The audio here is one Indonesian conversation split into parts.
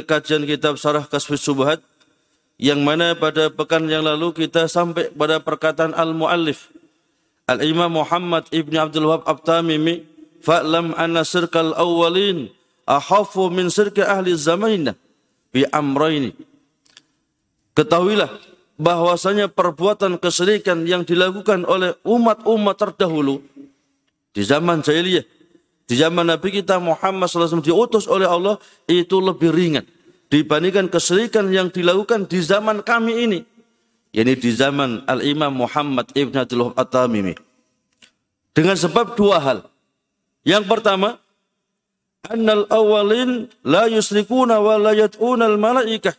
kajian kitab Sarah Kasfis Subhat yang mana pada pekan yang lalu kita sampai pada perkataan al-muallif Al-Imam Muhammad Ibn Abdul Wahab Abtamimi fa'lam anna sirkal awwalin ahafu min sirka ahli zamanina bi amraini. Ketahuilah bahwasanya perbuatan kesyirikan yang dilakukan oleh umat-umat terdahulu di zaman jahiliyah di zaman Nabi kita Muhammad SAW diutus oleh Allah itu lebih ringan dibandingkan kesyirikan yang dilakukan di zaman kami ini. yakni di zaman Al-Imam Muhammad Ibn Abdul At-Tamimi. Dengan sebab dua hal. Yang pertama, annal awalin la yusrikuna wa la yad'una al-malaikah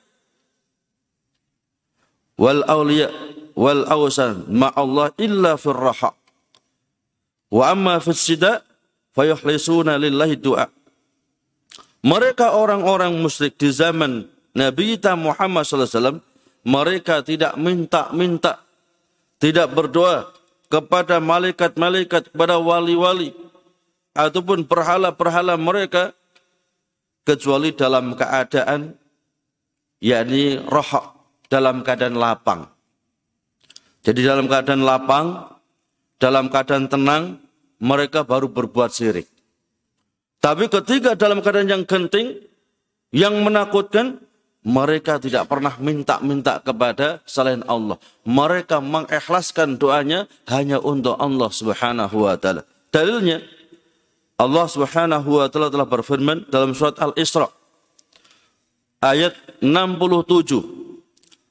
wal awliya wal awsan ma'allah illa fir raha. Wa amma fis fayuhlisuna lillahi du'a. Mereka orang-orang musyrik di zaman Nabi kita Muhammad SAW, mereka tidak minta-minta, tidak berdoa kepada malaikat-malaikat, kepada wali-wali, ataupun perhala-perhala mereka, kecuali dalam keadaan, yakni roh, dalam keadaan lapang. Jadi dalam keadaan lapang, dalam keadaan tenang, mereka baru berbuat syirik. Tapi ketika dalam keadaan yang genting, yang menakutkan, mereka tidak pernah minta-minta kepada selain Allah. Mereka mengikhlaskan doanya hanya untuk Allah Subhanahu wa taala. Dalilnya Allah Subhanahu wa taala telah berfirman dalam surat Al-Isra ayat 67.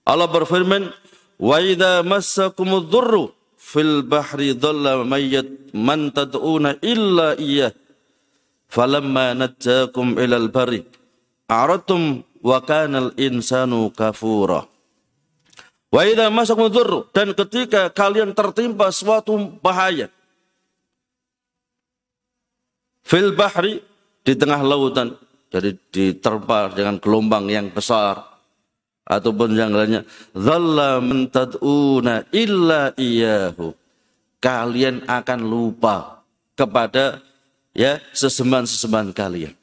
Allah berfirman, "Wa idza massakumudz dzurru fil bahri dhalla mayyat man tad'una illa iyyah falamma najjakum ilal bari aratum wa kana al insanu kafura. Wa idza masakum dhurru dan ketika kalian tertimpa suatu bahaya. Fil bahri di tengah lautan. Jadi diterpa dengan gelombang yang besar ataupun yang lainnya dzalla mentaduna illa iyahu kalian akan lupa kepada ya sesembahan-sesembahan kalian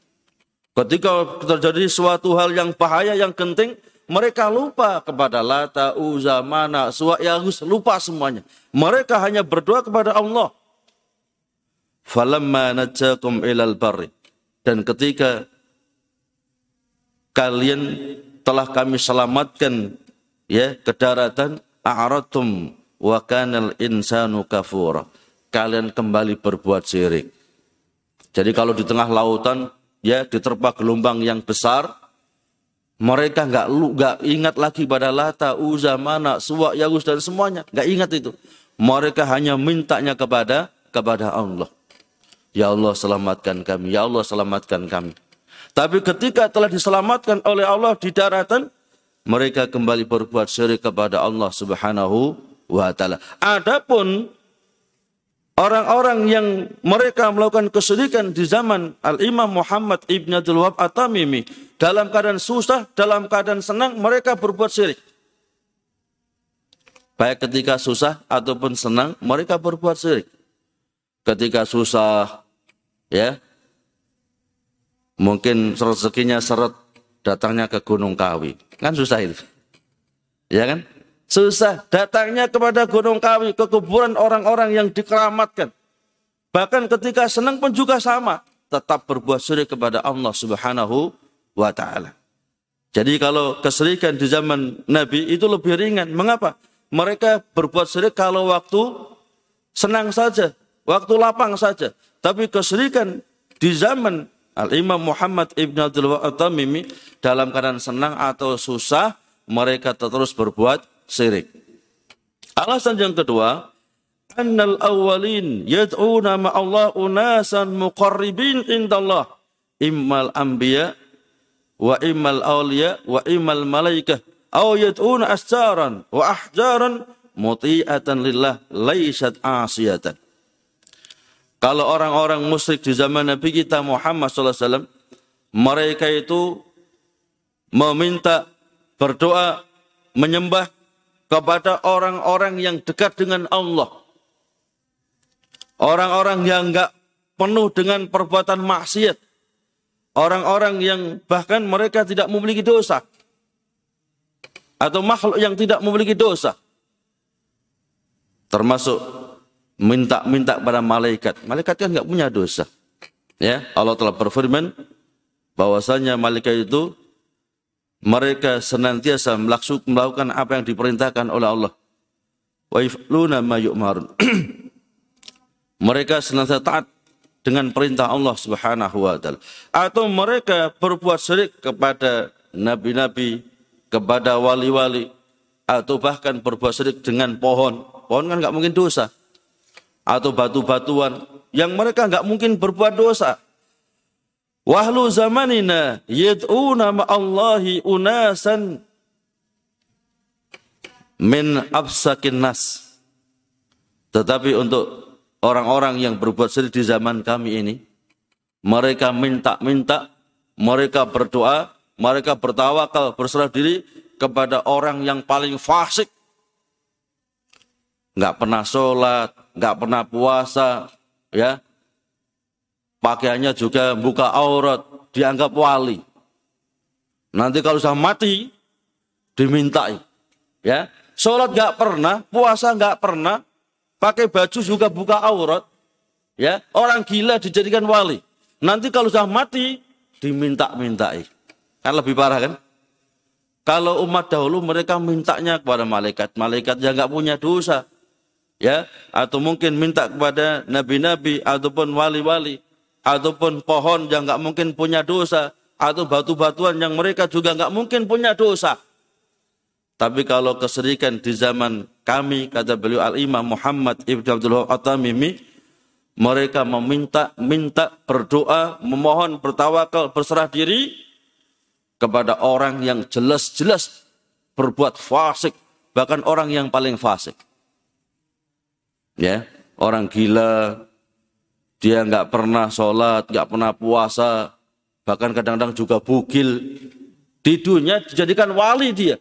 ketika terjadi suatu hal yang bahaya yang genting mereka lupa kepada Lata, Uza, Mana, Suwa, Yahus, lupa semuanya. Mereka hanya berdoa kepada Allah. Falamma najakum ilal barri. Dan ketika kalian telah kami selamatkan ya ke daratan a'ratum wa kanal insanu kafura. Kalian kembali berbuat syirik. Jadi kalau di tengah lautan ya diterpa gelombang yang besar, mereka nggak nggak ingat lagi pada Lata, Uza, Mana, Suwa, Yagus dan semuanya, nggak ingat itu. Mereka hanya mintanya kepada kepada Allah. Ya Allah selamatkan kami, ya Allah selamatkan kami. Tapi ketika telah diselamatkan oleh Allah di daratan, mereka kembali berbuat syirik kepada Allah Subhanahu wa taala. Adapun orang-orang yang mereka melakukan kesyirikan di zaman Al-Imam Muhammad Ibn Abdul Wahab At-Tamimi dalam keadaan susah, dalam keadaan senang mereka berbuat syirik. Baik ketika susah ataupun senang mereka berbuat syirik. Ketika susah ya Mungkin rezekinya seret datangnya ke Gunung Kawi. Kan susah itu. Ya kan? Susah datangnya kepada Gunung Kawi, ke kuburan orang-orang yang dikeramatkan. Bahkan ketika senang pun juga sama. Tetap berbuat syirik kepada Allah subhanahu wa ta'ala. Jadi kalau keserikan di zaman Nabi itu lebih ringan. Mengapa? Mereka berbuat syirik kalau waktu senang saja. Waktu lapang saja. Tapi keserikan di zaman Al-Imam Muhammad Ibn Abdul Tamimi dalam keadaan senang atau susah, mereka terus berbuat syirik. Alasan yang kedua, annal awwalin yad'una Allah unasan muqarribin indallah immal anbiya wa immal awliya wa immal malaikah aw yad'una asjaran wa ahjaran muti'atan lillah laysat asiyatan kalau orang-orang musyrik di zaman Nabi kita Muhammad SAW, mereka itu meminta, berdoa, menyembah kepada orang-orang yang dekat dengan Allah. Orang-orang yang enggak penuh dengan perbuatan maksiat. Orang-orang yang bahkan mereka tidak memiliki dosa. Atau makhluk yang tidak memiliki dosa. Termasuk minta-minta pada malaikat. Malaikat kan nggak punya dosa. Ya, Allah telah berfirman bahwasanya malaikat itu mereka senantiasa melakukan apa yang diperintahkan oleh Allah. Wa mereka senantiasa taat dengan perintah Allah Subhanahu wa taala. Atau mereka berbuat syirik kepada nabi-nabi, kepada wali-wali atau bahkan berbuat syirik dengan pohon. Pohon kan nggak mungkin dosa. Atau batu-batuan yang mereka nggak mungkin berbuat dosa. Wahlu zamanina yad'una ma'allahi unasan min absakin nas. Tetapi untuk orang-orang yang berbuat syirik di zaman kami ini, mereka minta-minta, mereka berdoa, mereka bertawakal, berserah diri kepada orang yang paling fasik. Nggak pernah sholat, nggak pernah puasa, ya pakaiannya juga buka aurat, dianggap wali. Nanti kalau sudah mati, dimintai. Ya, sholat nggak pernah, puasa nggak pernah, pakai baju juga buka aurat. Ya, orang gila dijadikan wali. Nanti kalau sudah mati, diminta-mintai. Kan lebih parah kan? Kalau umat dahulu mereka mintanya kepada malaikat, malaikat yang nggak punya dosa, ya, atau mungkin minta kepada nabi-nabi ataupun wali-wali, ataupun pohon yang nggak mungkin punya dosa, atau batu-batuan yang mereka juga nggak mungkin punya dosa. Tapi kalau keserikan di zaman kami, kata beliau Al-Imam Muhammad Ibn Abdul At-Tamimi, mereka meminta, minta, berdoa, memohon, bertawakal, berserah diri kepada orang yang jelas-jelas berbuat fasik, bahkan orang yang paling fasik. Ya, orang gila, dia nggak pernah sholat, nggak pernah puasa, bahkan kadang-kadang juga bugil. Di dunia dijadikan wali dia.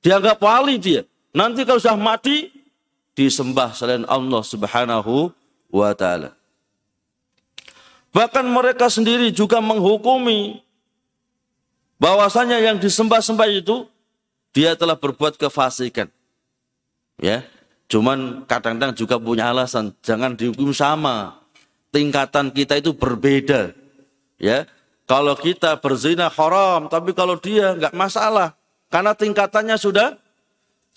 Dianggap wali dia. Nanti kalau sudah mati, disembah selain Allah subhanahu wa ta'ala. Bahkan mereka sendiri juga menghukumi bahwasanya yang disembah-sembah itu dia telah berbuat kefasikan. Ya, cuman kadang-kadang juga punya alasan jangan dihukum sama tingkatan kita itu berbeda. Ya, kalau kita berzina haram, tapi kalau dia nggak masalah, karena tingkatannya sudah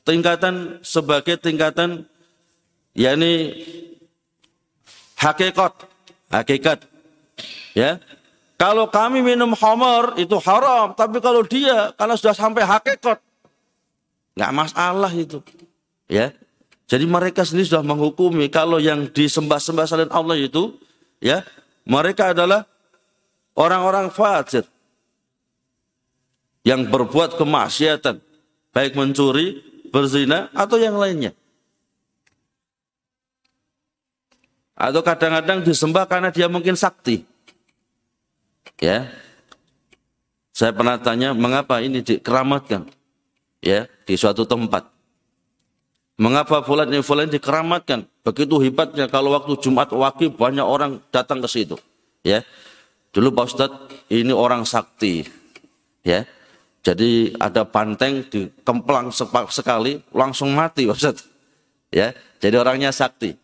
tingkatan sebagai tingkatan yakni hakikat, hakikat. Ya, kalau kami minum homer itu haram, tapi kalau dia kalau sudah sampai hakikat, nggak masalah itu. Ya, jadi mereka sendiri sudah menghukumi kalau yang disembah-sembah selain Allah itu ya mereka adalah orang-orang fajir yang berbuat kemaksiatan baik mencuri, berzina atau yang lainnya. Atau kadang-kadang disembah karena dia mungkin sakti. Ya. Saya pernah tanya mengapa ini dikeramatkan ya di suatu tempat. Mengapa fulan ini fulan dikeramatkan? Begitu hebatnya kalau waktu Jumat Waki banyak orang datang ke situ. Ya. Dulu Pak Ustadz ini orang sakti. Ya. Jadi ada banteng dikemplang sekali langsung mati Pak Ustadz. Ya. Jadi orangnya sakti.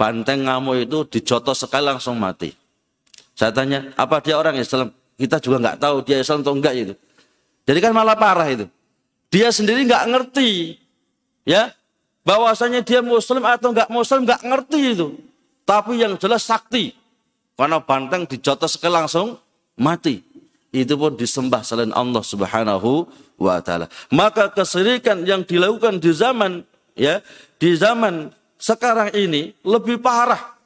Banteng ngamuk itu dijotos sekali langsung mati. Saya tanya, apa dia orang Islam? Kita juga nggak tahu dia Islam atau enggak itu. Jadi kan malah parah itu. Dia sendiri nggak ngerti, ya bahwasanya dia muslim atau enggak muslim enggak ngerti itu. Tapi yang jelas sakti. Karena banteng dijotos sekali langsung mati. Itu pun disembah selain Allah Subhanahu wa taala. Maka kesirikan yang dilakukan di zaman ya, di zaman sekarang ini lebih parah.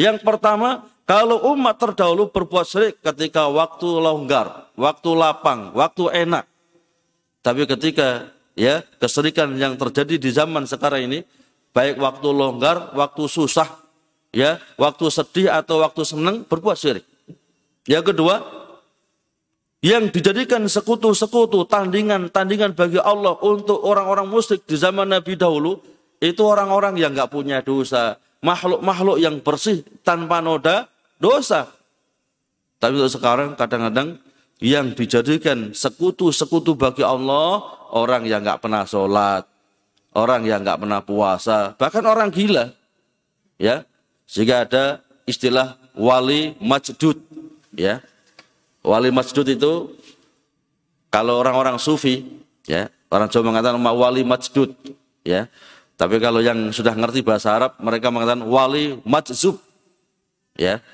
Yang pertama, kalau umat terdahulu berbuat syirik ketika waktu longgar, waktu lapang, waktu enak. Tapi ketika ya keserikan yang terjadi di zaman sekarang ini baik waktu longgar, waktu susah, ya, waktu sedih atau waktu senang berbuat syirik. Yang kedua, yang dijadikan sekutu-sekutu, tandingan-tandingan bagi Allah untuk orang-orang musyrik di zaman Nabi dahulu, itu orang-orang yang nggak punya dosa, makhluk-makhluk yang bersih tanpa noda dosa. Tapi sekarang kadang-kadang yang dijadikan sekutu-sekutu bagi Allah orang yang nggak pernah sholat, orang yang nggak pernah puasa, bahkan orang gila, ya. Sehingga ada istilah wali majdud, ya. Wali majdud itu kalau orang-orang sufi, ya, orang Jawa mengatakan wali majdud, ya. Tapi kalau yang sudah ngerti bahasa Arab, mereka mengatakan wali majzub. Ya.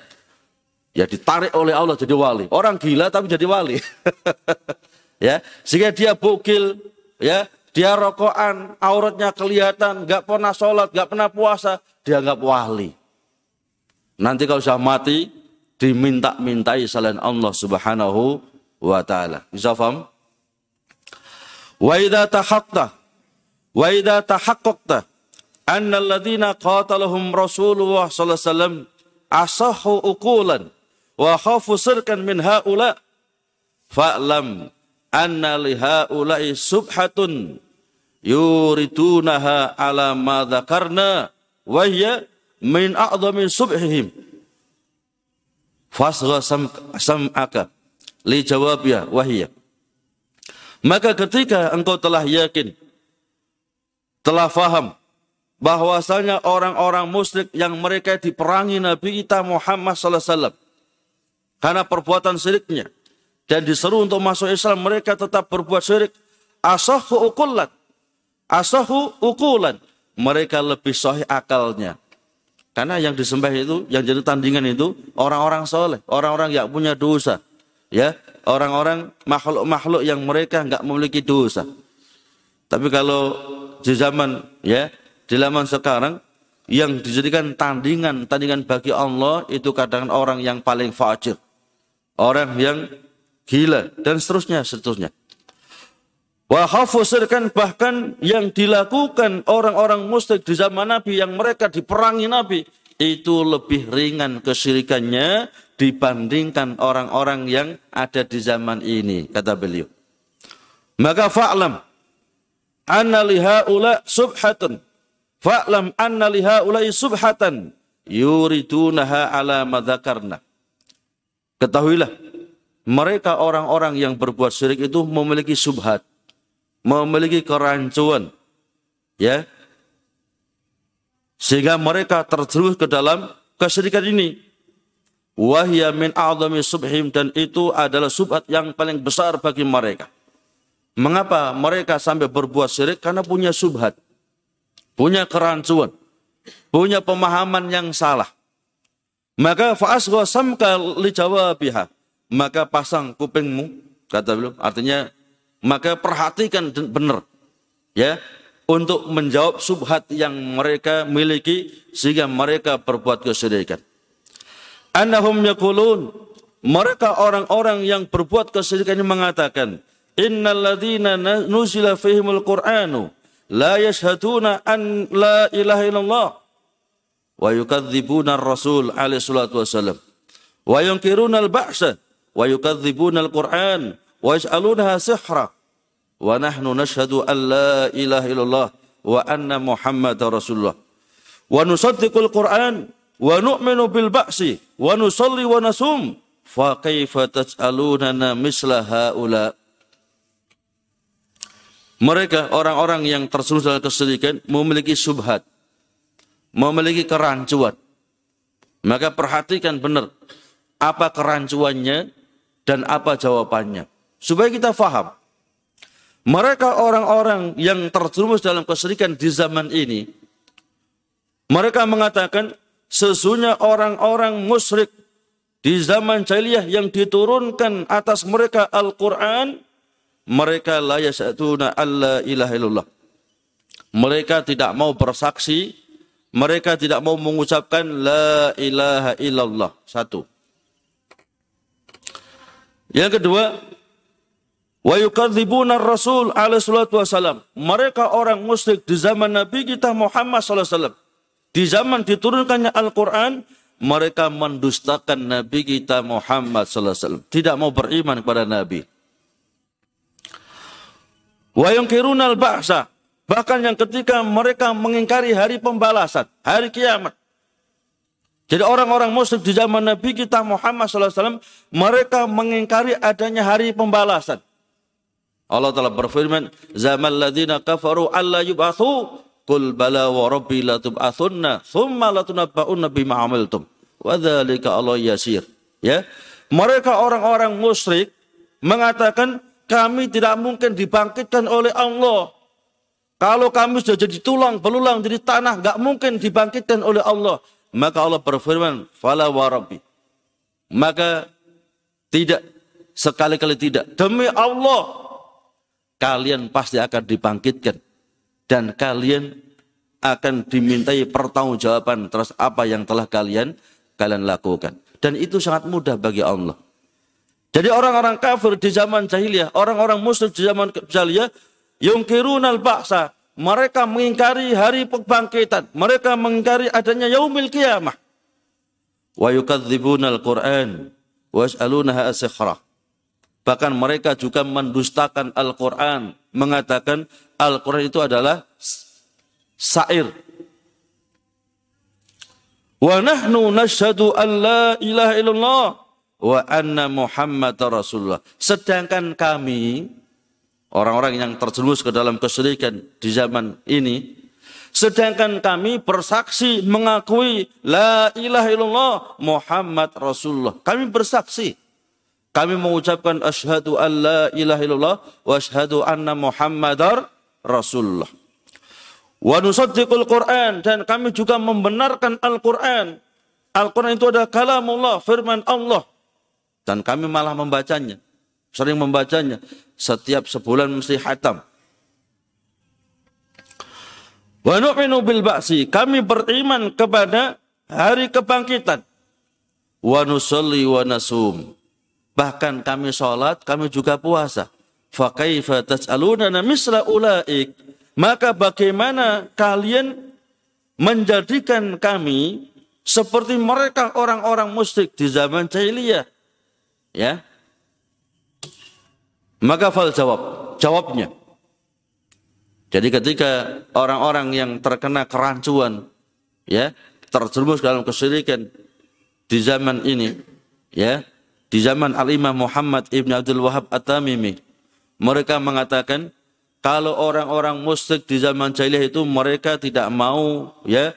Ya ditarik oleh Allah jadi wali. Orang gila tapi jadi wali. ya, sehingga dia bukil, ya, dia rokokan, auratnya kelihatan, nggak pernah sholat, nggak pernah puasa, dia nggak wali. Nanti kalau sudah mati, diminta-mintai selain Allah Subhanahu wa taala. Bisa paham? Wa idza tahaqqta wa idza tahaqqaqta anna alladziina qatalahum Rasulullah sallallahu alaihi wasallam asahhu uqulan wa khafu sirkan min haula fa'lam anna li haula'i subhatun yuridunaha ala ma dzakarna wa hiya min a'dhami subhihim. Fasgha sam'aka li jawabiya wahiyya maka ketika engkau telah yakin telah faham bahwasanya orang-orang musyrik yang mereka diperangi Nabi kita Muhammad sallallahu alaihi wasallam karena perbuatan syiriknya dan diseru untuk masuk Islam mereka tetap berbuat syirik. Asahu ukulat asahu ukulan. Mereka lebih sahih akalnya. Karena yang disembah itu, yang jadi tandingan itu orang-orang soleh, orang-orang yang punya dosa, ya, orang-orang makhluk-makhluk yang mereka nggak memiliki dosa. Tapi kalau di zaman ya di zaman sekarang yang dijadikan tandingan tandingan bagi Allah itu kadang orang yang paling fajir, orang yang gila dan seterusnya seterusnya. Wa khafusirkan bahkan yang dilakukan orang-orang musyrik di zaman Nabi yang mereka diperangi Nabi itu lebih ringan kesyirikannya dibandingkan orang-orang yang ada di zaman ini kata beliau. Maka fa'lam anna lihaula subhatun fa'lam anna lihaula subhatan yuridunaha ala madzakarna. Ketahuilah mereka orang-orang yang berbuat syirik itu memiliki subhat memiliki kerancuan ya. Sehingga mereka terjerumus ke dalam kesyirikan ini. Wahya min subhim dan itu adalah subhat yang paling besar bagi mereka. Mengapa mereka sampai berbuat syirik? Karena punya subhat punya kerancuan punya pemahaman yang salah. Maka fa'asgha samka li jawabiha maka pasang kupingmu kata beliau artinya maka perhatikan benar ya untuk menjawab subhat yang mereka miliki sehingga mereka berbuat kesyirikan. Annahum yaqulun mereka orang-orang yang berbuat kesyirikan ini mengatakan innalladzina nuzila fihimul qur'anu la yashhaduna an la ilaha illallah wa yukadzibuna ar-rasul alaihi salatu wasallam wa yunkiruna al-ba'sa wa yukadzibuna al-qur'an wa yaj'alunaha sihra. Wa nahnu nashhadu an la ilaha illallah wa anna muhammadar rasulullah. Wa nusaddiqul qur'an wa nu'minu bil ba'si wa nusalli wa nasum. Fa kaifa taj'alunana misla haula. Mereka orang-orang yang terselus dalam kesyirikan memiliki subhat memiliki kerancuan. Maka perhatikan benar apa kerancuannya dan apa jawabannya supaya kita faham. Mereka orang-orang yang terjerumus dalam kesyirikan di zaman ini, mereka mengatakan sesungguhnya orang-orang musyrik di zaman jahiliyah yang diturunkan atas mereka Al-Quran, mereka la yasatuna alla ilaha illallah. Mereka tidak mau bersaksi, mereka tidak mau mengucapkan la ilaha illallah. Satu. Yang kedua, Wa yukadzibuna Rasul alaihi salatu wasalam. Mereka orang musyrik di zaman Nabi kita Muhammad sallallahu alaihi wasallam. Di zaman diturunkannya Al-Qur'an, mereka mendustakan Nabi kita Muhammad sallallahu alaihi wasallam. Tidak mau beriman kepada Nabi. Wa yunkiruna al-ba'sa. Bahkan yang ketika mereka mengingkari hari pembalasan, hari kiamat. Jadi orang-orang musyrik di zaman Nabi kita Muhammad SAW, mereka mengingkari adanya hari pembalasan. Allah telah berfirman, "Zaman ladina kafaru alla yub'atsu Qul bala wa rabbi la tub'atsunna thumma la tunabba'unna bima amiltum. Wa dzalika Allah yasir. Ya. Mereka orang-orang musyrik mengatakan kami tidak mungkin dibangkitkan oleh Allah. Kalau kami sudah jadi tulang belulang jadi tanah, nggak mungkin dibangkitkan oleh Allah. Maka Allah berfirman, "Fala wa rabbi." Maka tidak sekali-kali tidak. Demi Allah, kalian pasti akan dibangkitkan dan kalian akan dimintai pertanggungjawaban terus apa yang telah kalian kalian lakukan. Dan itu sangat mudah bagi Allah. Jadi orang-orang kafir di zaman jahiliyah, orang-orang musyrik di zaman jahiliyah, yungkirunal ba'sa, mereka mengingkari hari pembangkitan, mereka mengingkari adanya yaumil kiamah. Wa yukadzibunal Qur'an wa yas'alunaha asikhra. Bahkan mereka juga mendustakan Al-Quran, mengatakan Al-Quran itu adalah sair. Wa nahnu nashhadu an la ilaha illallah wa anna Muhammad Rasulullah. Sedangkan kami orang-orang yang terjerumus ke dalam kesyirikan di zaman ini sedangkan kami bersaksi mengakui la ilaha illallah Muhammad Rasulullah. Kami bersaksi kami mengucapkan asyhadu an la ilaha illallah wa asyhadu anna Muhammadar Rasulullah. Wa nusaddiqul Quran dan kami juga membenarkan Al-Quran. Al-Quran itu adalah kalamullah, firman Allah. Dan kami malah membacanya. Sering membacanya. Setiap sebulan mesti hatam. Wa nu'minu bil ba'si. Kami beriman kepada hari kebangkitan. Wa nusalli wa nasum. Bahkan kami sholat, kami juga puasa. Fakaifa tas'alunana misla ulaik. Maka bagaimana kalian menjadikan kami seperti mereka orang-orang musyrik di zaman jahiliyah. Ya. Maka fal jawab, jawabnya. Jadi ketika orang-orang yang terkena kerancuan, ya, terjerumus dalam kesyirikan di zaman ini, ya, di zaman Al-Imam Muhammad Ibn Abdul Wahab At-Tamimi, mereka mengatakan kalau orang-orang musyrik di zaman jahiliyah itu mereka tidak mau ya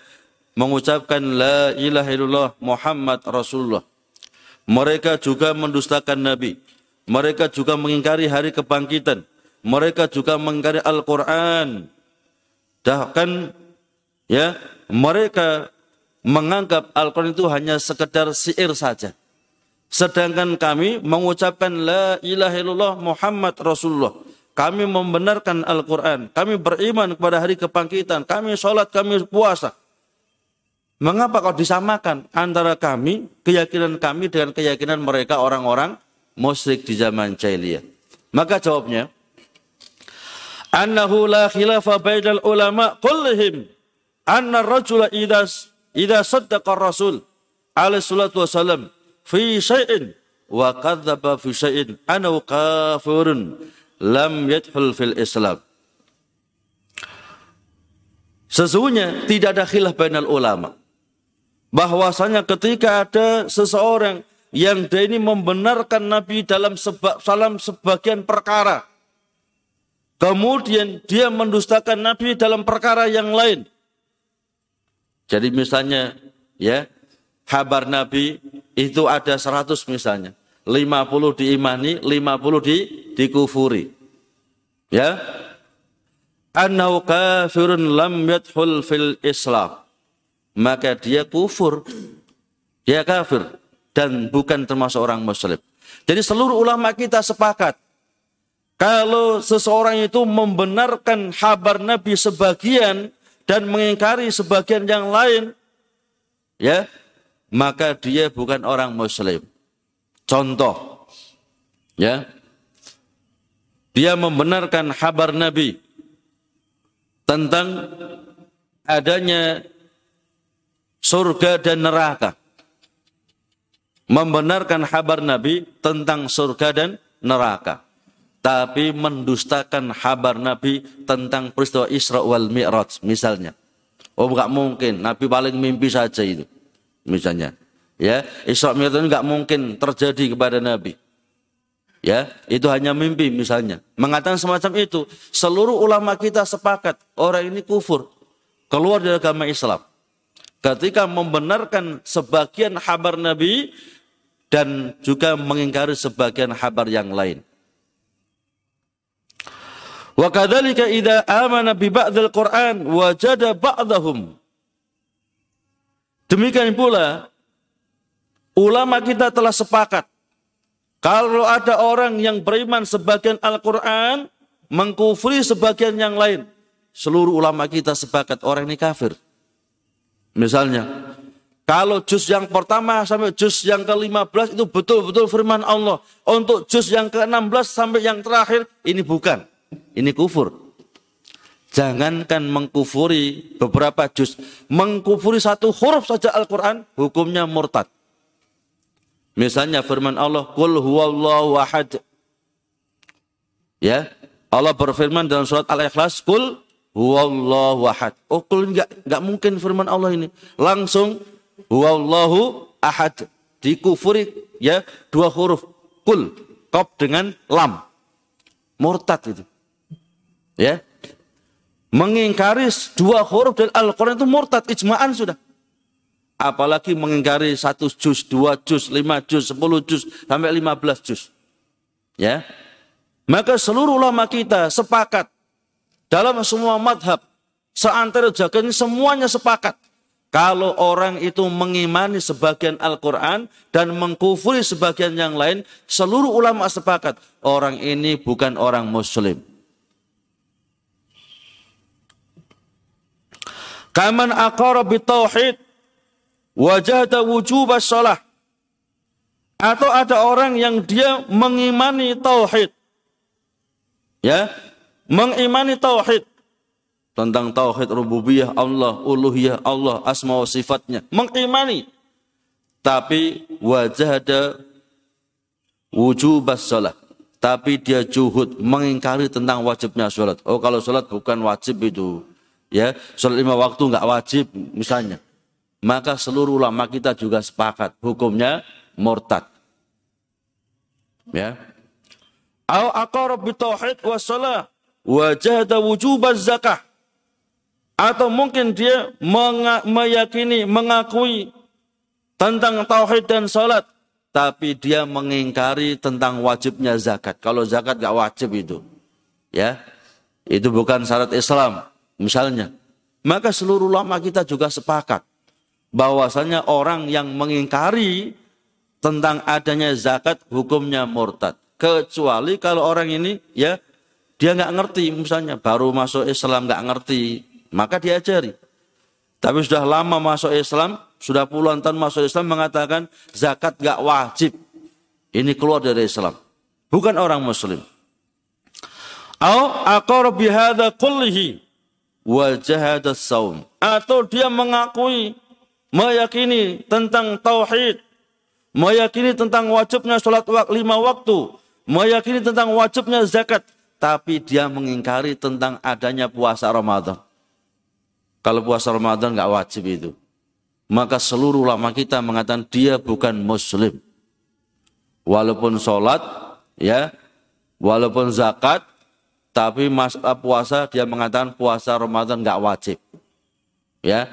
mengucapkan la ilaha illallah Muhammad Rasulullah. Mereka juga mendustakan Nabi. Mereka juga mengingkari hari kebangkitan. Mereka juga mengingkari Al-Quran. Bahkan ya mereka menganggap Al-Quran itu hanya sekedar siir saja. Sedangkan kami mengucapkan la ilaha illallah Muhammad Rasulullah. Kami membenarkan Al-Quran. Kami beriman kepada hari kebangkitan. Kami sholat, kami puasa. Mengapa kau disamakan antara kami, keyakinan kami dengan keyakinan mereka orang-orang musyrik di zaman jahiliyah? Maka jawabnya, annahu la khilafa bainal ulama kullihim anna rajula idha, idha saddaqa rasul alaihi salatu wasalam fi syai'in wa kadzdzaba fi syai'in ana kafirun lam yadkhul fil Islam. Sesungguhnya tidak ada khilaf bainal ulama. Bahwasanya ketika ada seseorang yang dia ini membenarkan Nabi dalam seba, salam sebagian perkara. Kemudian dia mendustakan Nabi dalam perkara yang lain. Jadi misalnya ya kabar Nabi itu ada 100 misalnya. 50 diimani, 50 di dikufuri. Ya. Annau kafirun lam yadkhul fil Islam. Maka dia kufur. Dia kafir dan bukan termasuk orang muslim. Jadi seluruh ulama kita sepakat kalau seseorang itu membenarkan kabar Nabi sebagian dan mengingkari sebagian yang lain, ya, maka dia bukan orang muslim. Contoh, ya, dia membenarkan kabar Nabi tentang adanya surga dan neraka. Membenarkan kabar Nabi tentang surga dan neraka. Tapi mendustakan kabar Nabi tentang peristiwa Isra wal Mi'raj misalnya. Oh enggak mungkin, Nabi paling mimpi saja itu. misalnya. Ya, Isra Mi'raj itu nggak mungkin terjadi kepada Nabi. Ya, itu hanya mimpi misalnya. Mengatakan semacam itu, seluruh ulama kita sepakat orang ini kufur, keluar dari agama Islam. Ketika membenarkan sebagian kabar Nabi dan juga mengingkari sebagian kabar yang lain. Wa kadzalika idza amana bi ba'dil Qur'an wajada ba'dahum. Demikian pula ulama kita telah sepakat kalau ada orang yang beriman sebagian Al-Qur'an mengkufri sebagian yang lain, seluruh ulama kita sepakat orang ini kafir. Misalnya, kalau juz yang pertama sampai juz yang ke-15 itu betul-betul firman Allah. Untuk juz yang ke-16 sampai yang terakhir ini bukan. Ini kufur. Jangankan mengkufuri beberapa juz. Mengkufuri satu huruf saja Al-Quran, hukumnya murtad. Misalnya firman Allah, Qul huwallahu ahad. Ya, Allah berfirman dalam surat Al-Ikhlas, Qul huwallahu ahad. Oh, Qul enggak, enggak mungkin firman Allah ini. Langsung, huwallahu ahad. Dikufuri, ya, dua huruf. Qul, kop dengan lam. Murtad itu. Ya. Mengingkari dua huruf dari Al-Quran itu murtad, ijma'an sudah. Apalagi mengingkari satu juz, dua juz, lima juz, sepuluh juz, sampai lima belas juz. Ya. Maka seluruh ulama kita sepakat dalam semua madhab, seantara jaga ini semuanya sepakat. Kalau orang itu mengimani sebagian Al-Quran dan mengkufuri sebagian yang lain, seluruh ulama sepakat. Orang ini bukan orang muslim. Kaman aqara bitauhid wajahda wujub shalah. Atau ada orang yang dia mengimani tauhid. Ya, mengimani tauhid tentang tauhid rububiyah Allah, uluhiyah Allah, asma wa sifatnya, mengimani. Tapi wajahda wujub shalah. Tapi dia juhud mengingkari tentang wajibnya sholat. Oh kalau sholat bukan wajib itu ya. Sholat lima waktu nggak wajib misalnya. Maka seluruh ulama kita juga sepakat hukumnya murtad. Ya. Au aqarab bitauhid wassalah wa jahada wujub zakah atau mungkin dia meyakini mengakui tentang tauhid dan salat tapi dia mengingkari tentang wajibnya zakat. Kalau zakat nggak wajib itu ya itu bukan syarat Islam misalnya, maka seluruh ulama kita juga sepakat bahwasanya orang yang mengingkari tentang adanya zakat hukumnya murtad. Kecuali kalau orang ini ya dia nggak ngerti misalnya baru masuk Islam nggak ngerti maka diajari. Tapi sudah lama masuk Islam, sudah puluhan tahun masuk Islam mengatakan zakat nggak wajib. Ini keluar dari Islam. Bukan orang muslim. Au aqar bihadza kullihi saum atau dia mengakui meyakini tentang tauhid meyakini tentang wajibnya sholat lima waktu meyakini tentang wajibnya zakat tapi dia mengingkari tentang adanya puasa Ramadan kalau puasa Ramadan nggak wajib itu maka seluruh ulama kita mengatakan dia bukan muslim walaupun sholat ya walaupun zakat tapi masalah puasa dia mengatakan puasa Ramadan nggak wajib. Ya.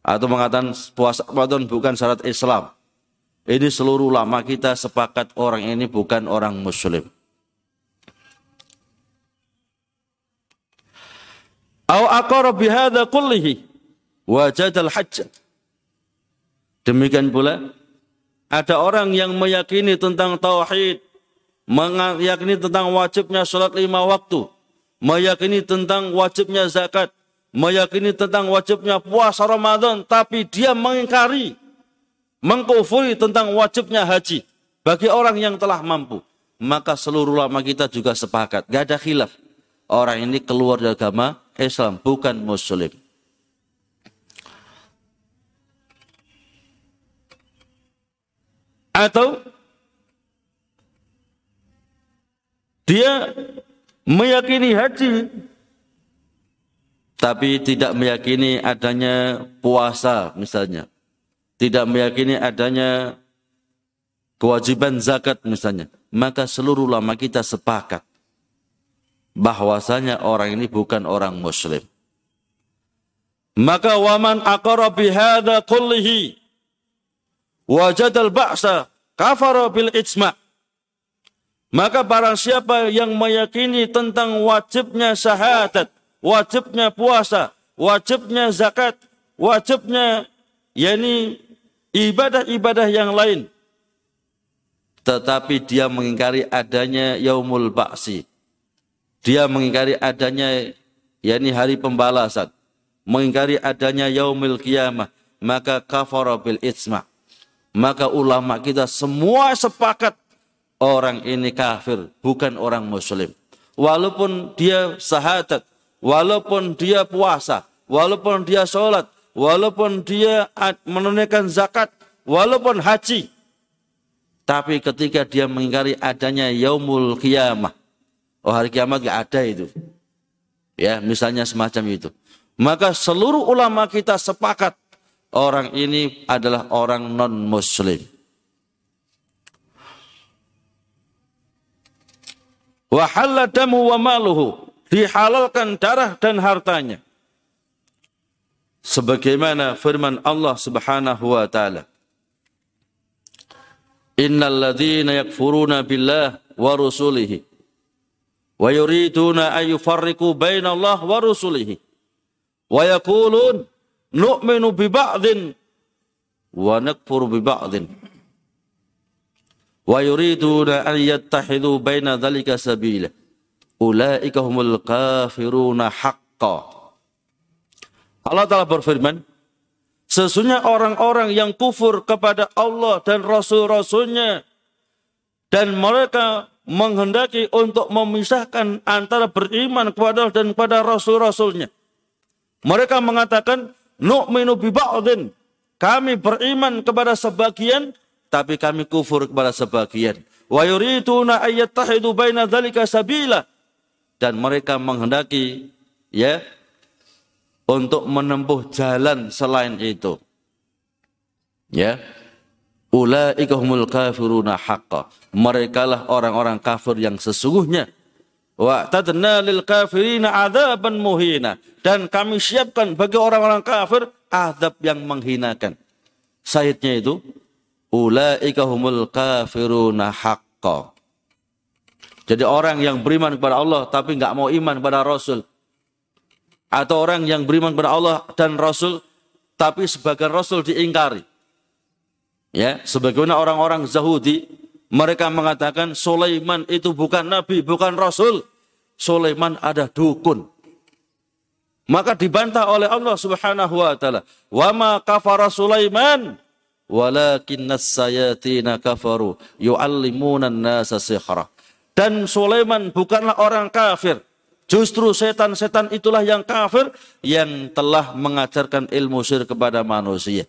Atau mengatakan puasa Ramadan bukan syarat Islam. Ini seluruh ulama kita sepakat orang ini bukan orang muslim. Au aqara bihadza kullihi wajadal hajj. Demikian pula ada orang yang meyakini tentang tauhid, meyakini tentang wajibnya sholat lima waktu, meyakini tentang wajibnya zakat, meyakini tentang wajibnya puasa Ramadan, tapi dia mengingkari, mengkufuri tentang wajibnya haji bagi orang yang telah mampu. Maka seluruh ulama kita juga sepakat, gak ada khilaf. Orang ini keluar dari agama Islam, bukan Muslim. Atau dia meyakini haji tapi tidak meyakini adanya puasa misalnya. Tidak meyakini adanya kewajiban zakat misalnya, maka seluruh ulama kita sepakat bahwasanya orang ini bukan orang muslim. Maka waman aqara bihadza kullihi wajadal ba'sa kafara bil ijma' Maka barang siapa yang meyakini tentang wajibnya syahadat, wajibnya puasa, wajibnya zakat, wajibnya yakni ibadah-ibadah yang lain. Tetapi dia mengingkari adanya yaumul ba'si. Dia mengingkari adanya yakni hari pembalasan. Mengingkari adanya yaumil kiamah. Maka kafara bil ijma' maka ulama kita semua sepakat orang ini kafir, bukan orang muslim. Walaupun dia sahadat, walaupun dia puasa, walaupun dia sholat, walaupun dia menunaikan zakat, walaupun haji. Tapi ketika dia mengingkari adanya yaumul kiamah, oh hari kiamat gak ada itu. Ya, misalnya semacam itu. Maka seluruh ulama kita sepakat orang ini adalah orang non-muslim. Wahalla damu wa maluhu. Dihalalkan darah dan hartanya. Sebagaimana firman Allah subhanahu wa ta'ala. Innal ladhina yakfuruna billah wa rusulihi. Wa yuriduna ayyufarriku baina Allah wa rusulihi. Wa yakulun nu'minu bi ba'din wa nakfuru bi ba'din. Wa yuriduna an yattakhidhu baina dhalika sabila. Ulaika humul kafiruna haqqan Allah Ta'ala berfirman Sesungguhnya orang-orang yang kufur kepada Allah dan Rasul-Rasulnya dan mereka menghendaki untuk memisahkan antara beriman kepada Allah dan kepada Rasul-Rasulnya. Mereka mengatakan nu'minu bi ba'din. Kami beriman kepada sebagian tapi kami kufur kepada sebagian. Wa yuriduna ayyattahidu baina dzalika sabila. Dan mereka menghendaki ya untuk menempuh jalan selain itu. Ya. Ulaika humul kafiruna haqqa. Mereka lah orang-orang kafir yang sesungguhnya Wa tadna lil kafirina adzaban muhina. Dan kami siapkan bagi orang-orang kafir azab yang menghinakan. Saidnya itu ulaika humul kafiruna haqqa. Jadi orang yang beriman kepada Allah tapi nggak mau iman kepada Rasul. Atau orang yang beriman kepada Allah dan Rasul tapi sebagian Rasul diingkari. Ya, sebagaimana orang-orang Zahudi mereka mengatakan Sulaiman itu bukan nabi, bukan rasul. Sulaiman ada dukun. Maka dibantah oleh Allah Subhanahu wa taala, "Wa ma kafara Sulaiman walakinnas sayatina kafaru yu'allimuna an-nasa sihra." Dan Sulaiman bukanlah orang kafir. Justru setan-setan itulah yang kafir yang telah mengajarkan ilmu sihir kepada manusia.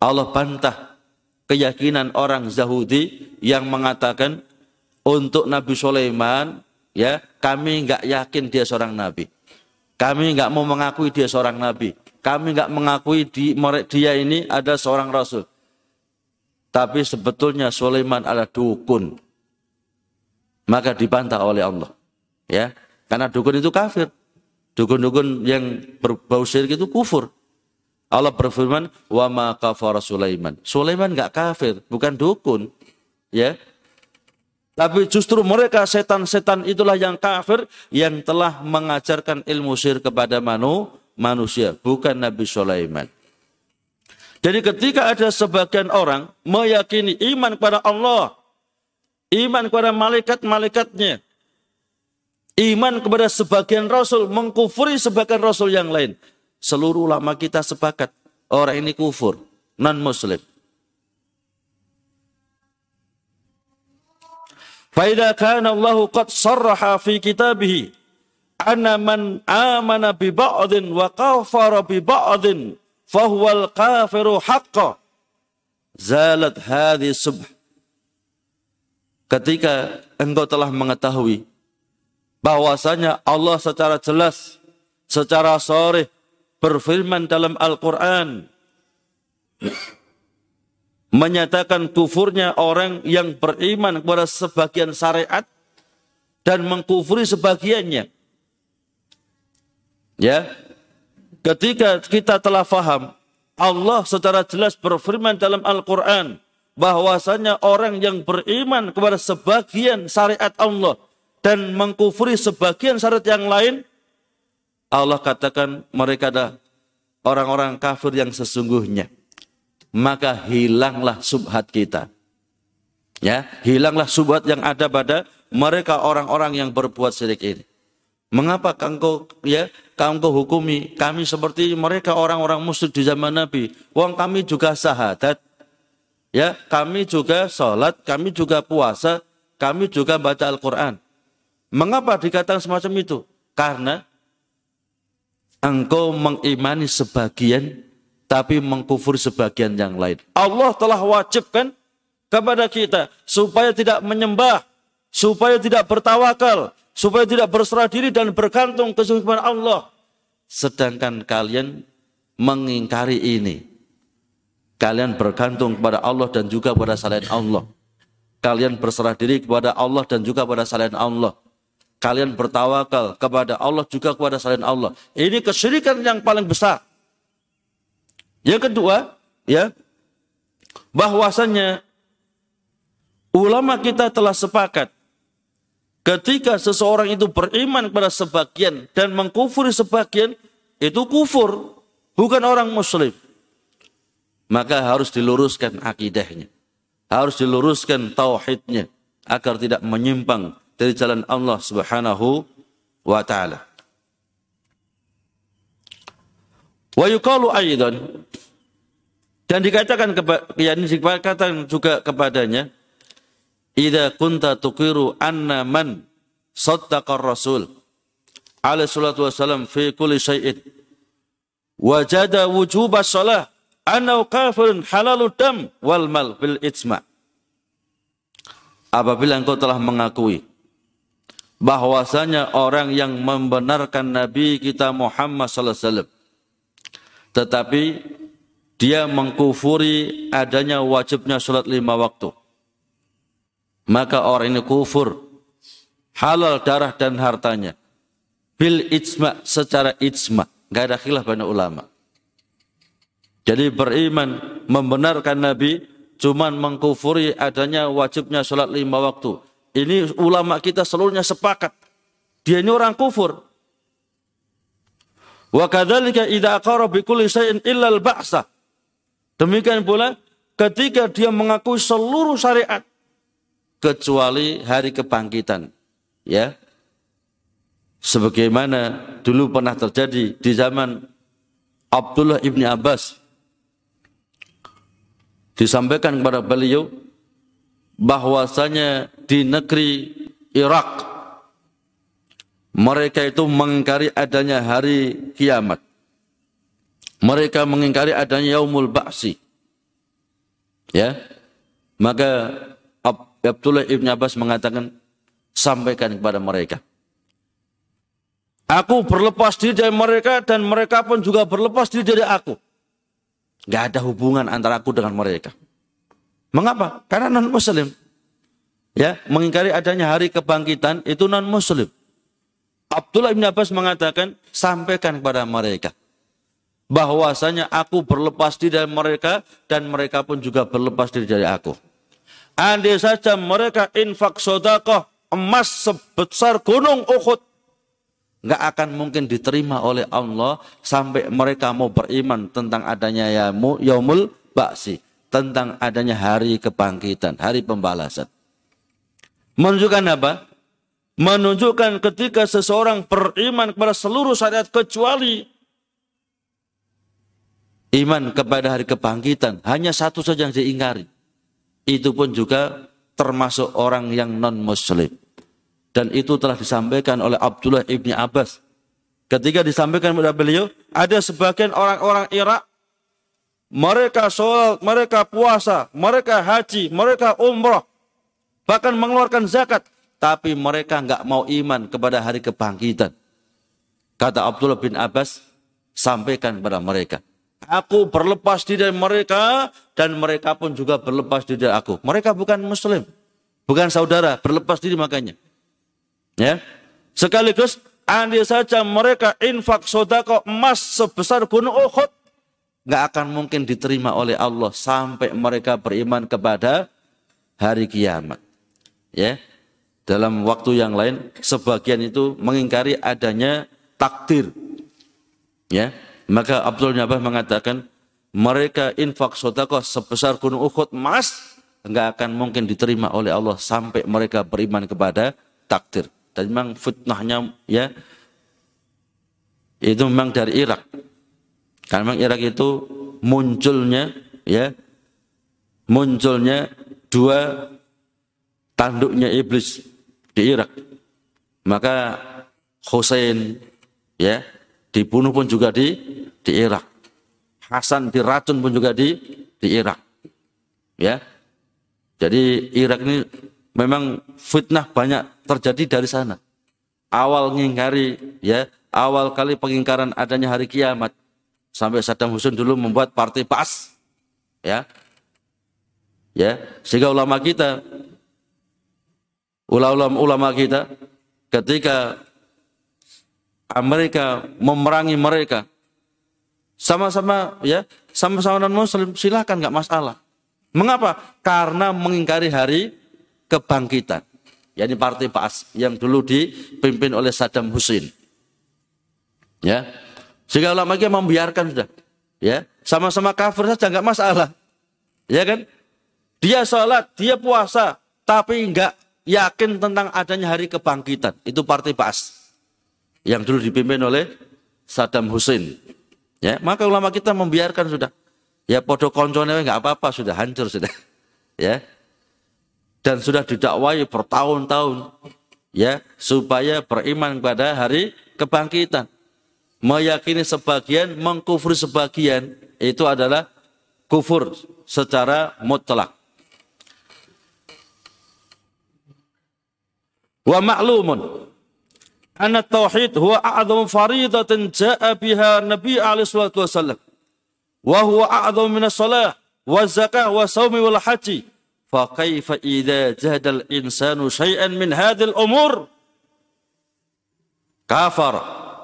Allah bantah keyakinan orang Yahudi yang mengatakan untuk Nabi Sulaiman ya kami nggak yakin dia seorang nabi. Kami nggak mau mengakui dia seorang nabi. Kami nggak mengakui di, dia ini ada seorang rasul. Tapi sebetulnya Sulaiman adalah dukun. Maka dibantah oleh Allah ya. Karena dukun itu kafir. Dukun-dukun yang berbau syirik itu kufur Allah berfirman, "Wa ma kafara Sulaiman." Sulaiman enggak kafir, bukan dukun. Ya. Tapi justru mereka setan-setan itulah yang kafir yang telah mengajarkan ilmu sihir kepada manu, manusia, bukan Nabi Sulaiman. Jadi ketika ada sebagian orang meyakini iman kepada Allah, iman kepada malaikat-malaikatnya, iman kepada sebagian rasul, mengkufuri sebagian rasul yang lain seluruh ulama kita sepakat orang ini kufur, non muslim. Faida kana Allah qad sarraha fi kitabih anna man amana bi ba'din wa kafara bi ba'din fahuwa al-kafiru haqqan zalat hadhi subh ketika engkau telah mengetahui bahwasanya Allah secara jelas secara sore berfirman dalam Al-Quran menyatakan kufurnya orang yang beriman kepada sebagian syariat dan mengkufuri sebagiannya. Ya. Ketika kita telah faham Allah secara jelas berfirman dalam Al-Qur'an bahwasanya orang yang beriman kepada sebagian syariat Allah dan mengkufuri sebagian syariat yang lain Allah katakan mereka adalah orang-orang kafir yang sesungguhnya maka hilanglah subhat kita. Ya, hilanglah subhat yang ada pada mereka orang-orang yang berbuat syirik ini. Mengapa engkau ya engkau hukumi kami seperti mereka orang-orang musyrik di zaman Nabi? Wong kami juga sahadat. Ya, kami juga sholat, kami juga puasa, kami juga baca Al-Quran. Mengapa dikatakan semacam itu? Karena engkau mengimani sebagian tapi mengkufur sebagian yang lain. Allah telah wajibkan kepada kita supaya tidak menyembah, supaya tidak bertawakal, supaya tidak berserah diri dan bergantung kepada Allah. Sedangkan kalian mengingkari ini. Kalian bergantung kepada Allah dan juga kepada selain Allah. Kalian berserah diri kepada Allah dan juga kepada selain Allah. Kalian bertawakal kepada Allah juga kepada selain Allah. Ini kesyirikan yang paling besar. Yang kedua, ya, bahwasanya ulama kita telah sepakat ketika seseorang itu beriman kepada sebagian dan mengkufuri sebagian, itu kufur, bukan orang muslim. Maka harus diluruskan akidahnya. Harus diluruskan tauhidnya agar tidak menyimpang dari jalan Allah Subhanahu wa taala. Wa yuqalu aidan dan dikatakan yang dikatakan juga kepadanya idza kunta tuqiru anna man saddaqa rasul alaihi salatu wasalam fi kulli syai'in wajada wujuba shalah anna kafirun halalud dam wal mal bil ijma apabila engkau telah mengakui bahwasanya orang yang membenarkan Nabi kita Muhammad sallallahu alaihi wasallam tetapi dia mengkufuri adanya wajibnya sholat lima waktu. Maka orang ini kufur. Halal darah dan hartanya. Bil ijma secara ijma. Gak ada khilaf banyak ulama. Jadi beriman membenarkan Nabi cuman mengkufuri adanya wajibnya sholat lima waktu. Ini ulama kita seluruhnya sepakat. Dia ini orang kufur. Wa kadzalika idza aqara bi kulli illa. Demikian pula ketika dia mengakui seluruh syariat kecuali hari kebangkitan. Ya. Sebagaimana dulu pernah terjadi di zaman Abdullah ibni Abbas disampaikan kepada beliau bahwasanya di negeri Irak mereka itu mengingkari adanya hari kiamat. Mereka mengingkari adanya yaumul ba'si. Ya. Maka Abdullah Ibn Abbas mengatakan, sampaikan kepada mereka. Aku berlepas diri dari mereka dan mereka pun juga berlepas diri dari aku. Gak ada hubungan antara aku dengan mereka. Mengapa? Karena non muslim. Ya, mengingkari adanya hari kebangkitan itu non muslim. Abdullah bin Abbas mengatakan, sampaikan kepada mereka bahwasanya aku berlepas diri dari mereka dan mereka pun juga berlepas diri dari aku. Andai saja mereka infak sodakoh emas sebesar gunung Uhud nggak akan mungkin diterima oleh Allah sampai mereka mau beriman tentang adanya yamu yaumul baksi tentang adanya hari kebangkitan, hari pembalasan. Menunjukkan apa? menunjukkan ketika seseorang beriman kepada seluruh syariat kecuali iman kepada hari kebangkitan. Hanya satu saja yang diingkari. Itu pun juga termasuk orang yang non muslim dan itu telah disampaikan oleh Abdullah ibni Abbas. Ketika disampaikan kepada beliau ada sebagian orang-orang Irak mereka sholat, mereka puasa, mereka haji, mereka umrah, bahkan mengeluarkan zakat tapi mereka nggak mau iman kepada hari kebangkitan. Kata Abdullah bin Abbas, sampaikan kepada mereka. Aku berlepas diri dari mereka dan mereka pun juga berlepas diri dari aku. Mereka bukan muslim, bukan saudara, berlepas diri makanya. Ya. Sekaligus andai saja mereka infak sodako emas sebesar gunung Uhud nggak akan mungkin diterima oleh Allah sampai mereka beriman kepada hari kiamat. Ya. Dalam waktu yang lain sebagian itu mengingkari adanya takdir. Ya. Maka Abdul Nyabah mengatakan mereka infak sodakoh sebesar gunung Uhud emas nggak akan mungkin diterima oleh Allah sampai mereka beriman kepada takdir. Dan memang fitnahnya ya itu memang dari Irak. Karena memang Irak itu munculnya ya munculnya dua tanduknya iblis di Irak. Maka Hussein ya dibunuh pun juga di di Irak. Hasan diracun pun juga di di Irak. Ya. Jadi Irak ini memang fitnah banyak terjadi dari sana. Awal ngingkari ya, awal kali pengingkaran adanya hari kiamat sampai Saddam Hussein dulu membuat partai PAS. Ya. Ya, sehingga ulama kita ulama-ulama kita ketika Amerika memerangi mereka sama-sama ya sama-sama non muslim silakan nggak masalah. Mengapa? Karena mengingkari hari kebangkitan yakni partai PAS yang dulu dipimpin oleh Saddam Hussein. Ya sehingga ulama kita membiarkan sudah ya sama-sama kafir saja nggak masalah. Ya kan? Dia sholat dia puasa tapi nggak yakin tentang adanya hari kebangkitan. Itu partai PAS. Yang dulu dipimpin oleh Saddam Hussein. Ya, maka ulama kita membiarkan sudah. Ya podo koncone nggak apa-apa sudah hancur sudah. Ya. Dan sudah didakwai bertahun-tahun ya supaya beriman pada hari kebangkitan. Meyakini sebagian, mengkufur sebagian itu adalah kufur secara mutlak. Wa ma'lumun anna tauhid huwa a'zamu faridatin ja'a biha Nabi alaihi salatu wasallam. Wa huwa a'zamu min as-salah wa zakah wa sawmi wal haji. Fa kaifa idza jahada al-insanu syai'an min hadhihi al-umur kafar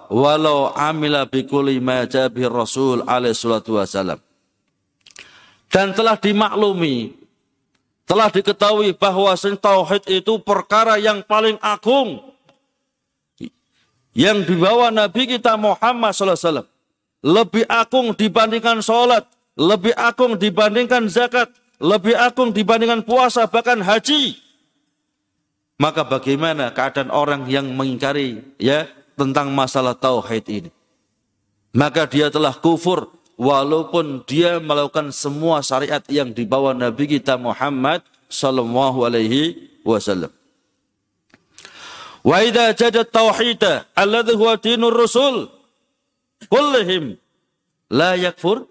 walau amila bi ma ja'a Rasul alaihi wasallam. Dan telah dimaklumi telah diketahui bahwa tauhid itu perkara yang paling agung yang dibawa Nabi kita Muhammad SAW lebih agung dibandingkan sholat, lebih agung dibandingkan zakat, lebih agung dibandingkan puasa, bahkan haji. Maka bagaimana keadaan orang yang mengingkari ya tentang masalah tauhid ini? Maka dia telah kufur walaupun dia melakukan semua syariat yang dibawa Nabi kita Muhammad sallallahu alaihi wasallam. Wa idza jada tauhid alladhi huwa dinur rusul kullihim la yakfur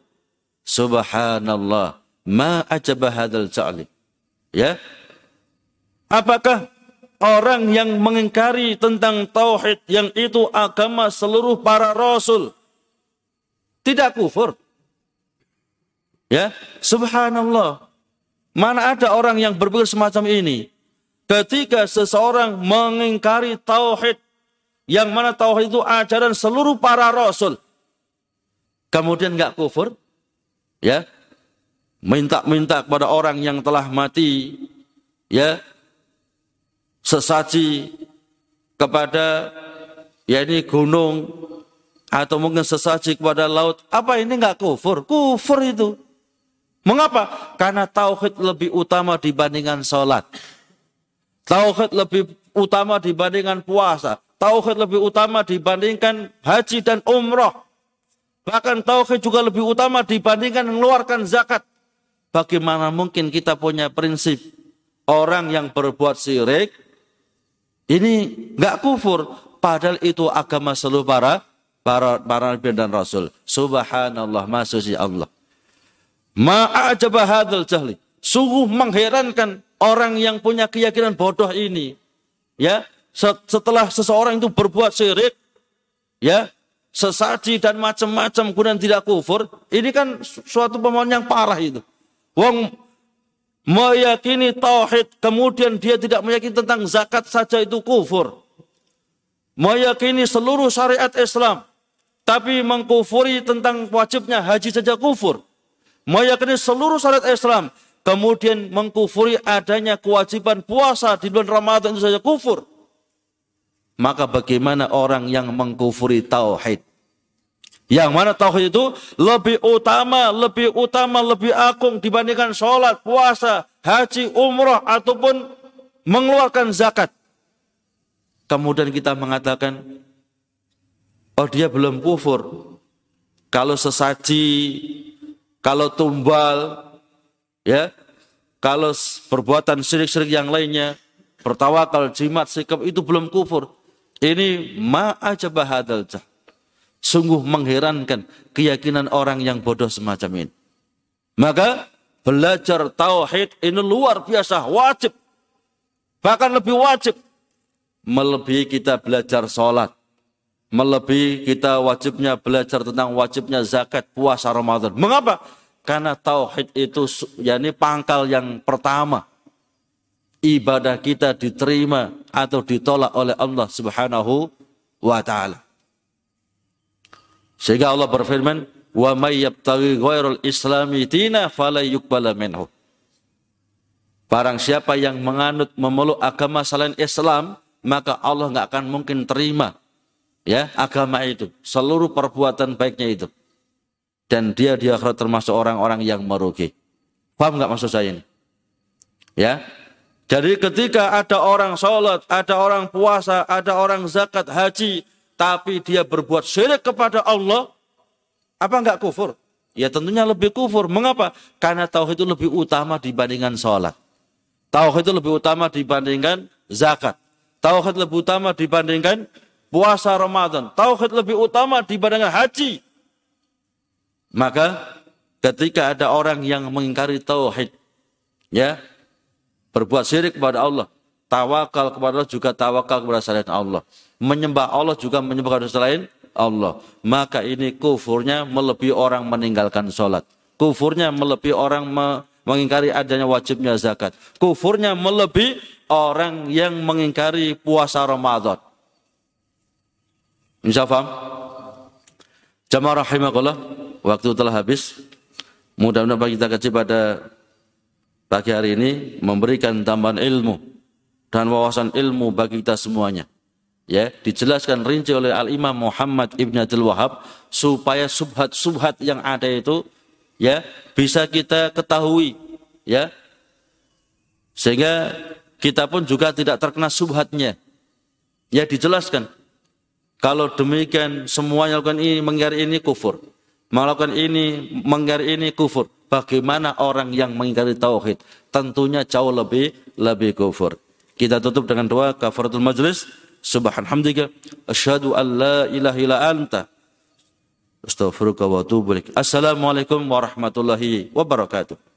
subhanallah ma ajaba hadzal ja'li. Ya. Apakah orang yang mengingkari tentang tauhid yang itu agama seluruh para rasul tidak kufur. Ya, subhanallah. Mana ada orang yang berpikir semacam ini? Ketika seseorang mengingkari tauhid yang mana tauhid itu ajaran seluruh para rasul. Kemudian nggak kufur, ya, minta-minta kepada orang yang telah mati, ya, sesaji kepada ya ini gunung atau mungkin sesaji kepada laut. Apa ini enggak kufur? Kufur itu. Mengapa? Karena tauhid lebih utama dibandingkan sholat. Tauhid lebih utama dibandingkan puasa. Tauhid lebih utama dibandingkan haji dan umroh. Bahkan tauhid juga lebih utama dibandingkan mengeluarkan zakat. Bagaimana mungkin kita punya prinsip orang yang berbuat syirik ini enggak kufur padahal itu agama seluruh para para para nabi dan rasul. Subhanallah, maha suci Allah. Ma'ajaba hadzal jahli. Sungguh mengherankan orang yang punya keyakinan bodoh ini. Ya, setelah seseorang itu berbuat syirik, ya, sesaji dan macam-macam kemudian tidak kufur, ini kan suatu pemahaman yang parah itu. Wong meyakini tauhid kemudian dia tidak meyakini tentang zakat saja itu kufur. Meyakini seluruh syariat Islam tapi mengkufuri tentang wajibnya haji saja kufur. Meyakini seluruh syariat Islam kemudian mengkufuri adanya kewajiban puasa di bulan Ramadan itu saja kufur. Maka bagaimana orang yang mengkufuri tauhid? Yang mana tauhid itu lebih utama, lebih utama, lebih agung dibandingkan sholat, puasa, haji, umrah, ataupun mengeluarkan zakat. Kemudian kita mengatakan, oh dia belum kufur. Kalau sesaji, kalau tumbal, ya, kalau perbuatan syirik-syirik yang lainnya, bertawakal, jimat, sikap itu belum kufur. Ini ma'ajabah hadal jah. Sungguh mengherankan keyakinan orang yang bodoh semacam ini. Maka belajar tauhid ini luar biasa, wajib. Bahkan lebih wajib. Melebihi kita belajar sholat. Melebihi kita wajibnya belajar tentang wajibnya zakat, puasa Ramadan. Mengapa? Karena tauhid itu yakni pangkal yang pertama. Ibadah kita diterima atau ditolak oleh Allah Subhanahu wa taala. Sehingga Allah berfirman, "Wa may yabtaghi ghairal islami dina fala yuqbala minhu." Barang siapa yang menganut memeluk agama selain Islam, maka Allah nggak akan mungkin terima ya agama itu, seluruh perbuatan baiknya itu. Dan dia di akhirat termasuk orang-orang yang merugi. Paham nggak maksud saya ini? Ya. Jadi ketika ada orang sholat, ada orang puasa, ada orang zakat, haji, tapi dia berbuat syirik kepada Allah, apa enggak kufur? Ya tentunya lebih kufur. Mengapa? Karena tauhid itu lebih utama dibandingkan sholat. Tauhid itu lebih utama dibandingkan zakat. Tauhid lebih utama dibandingkan puasa Ramadan. Tauhid lebih utama dibandingkan haji. Maka ketika ada orang yang mengingkari tauhid, ya, berbuat syirik kepada Allah, tawakal kepada Allah juga tawakal kepada selain Allah menyembah Allah juga menyembah kepada selain Allah. Maka ini kufurnya melebihi orang meninggalkan sholat. Kufurnya melebihi orang me mengingkari adanya wajibnya zakat. Kufurnya melebihi orang yang mengingkari puasa Ramadan. Bisa paham? Jamaah rahimahullah, waktu telah habis. Mudah-mudahan kita kaji pada pagi hari ini memberikan tambahan ilmu dan wawasan ilmu bagi kita semuanya ya dijelaskan rinci oleh Al Imam Muhammad Ibn Abdul Wahab supaya subhat-subhat yang ada itu ya bisa kita ketahui ya sehingga kita pun juga tidak terkena subhatnya ya dijelaskan kalau demikian semuanya melakukan ini mengingkari ini kufur. Melakukan ini mengingkari ini kufur. Bagaimana orang yang mengingkari tauhid? Tentunya jauh lebih lebih kufur. Kita tutup dengan doa kafaratul majlis. Subhanhamdika asyhadu an la ilaha illa anta astaghfiruka wa atubu ilaik. Assalamualaikum warahmatullahi wabarakatuh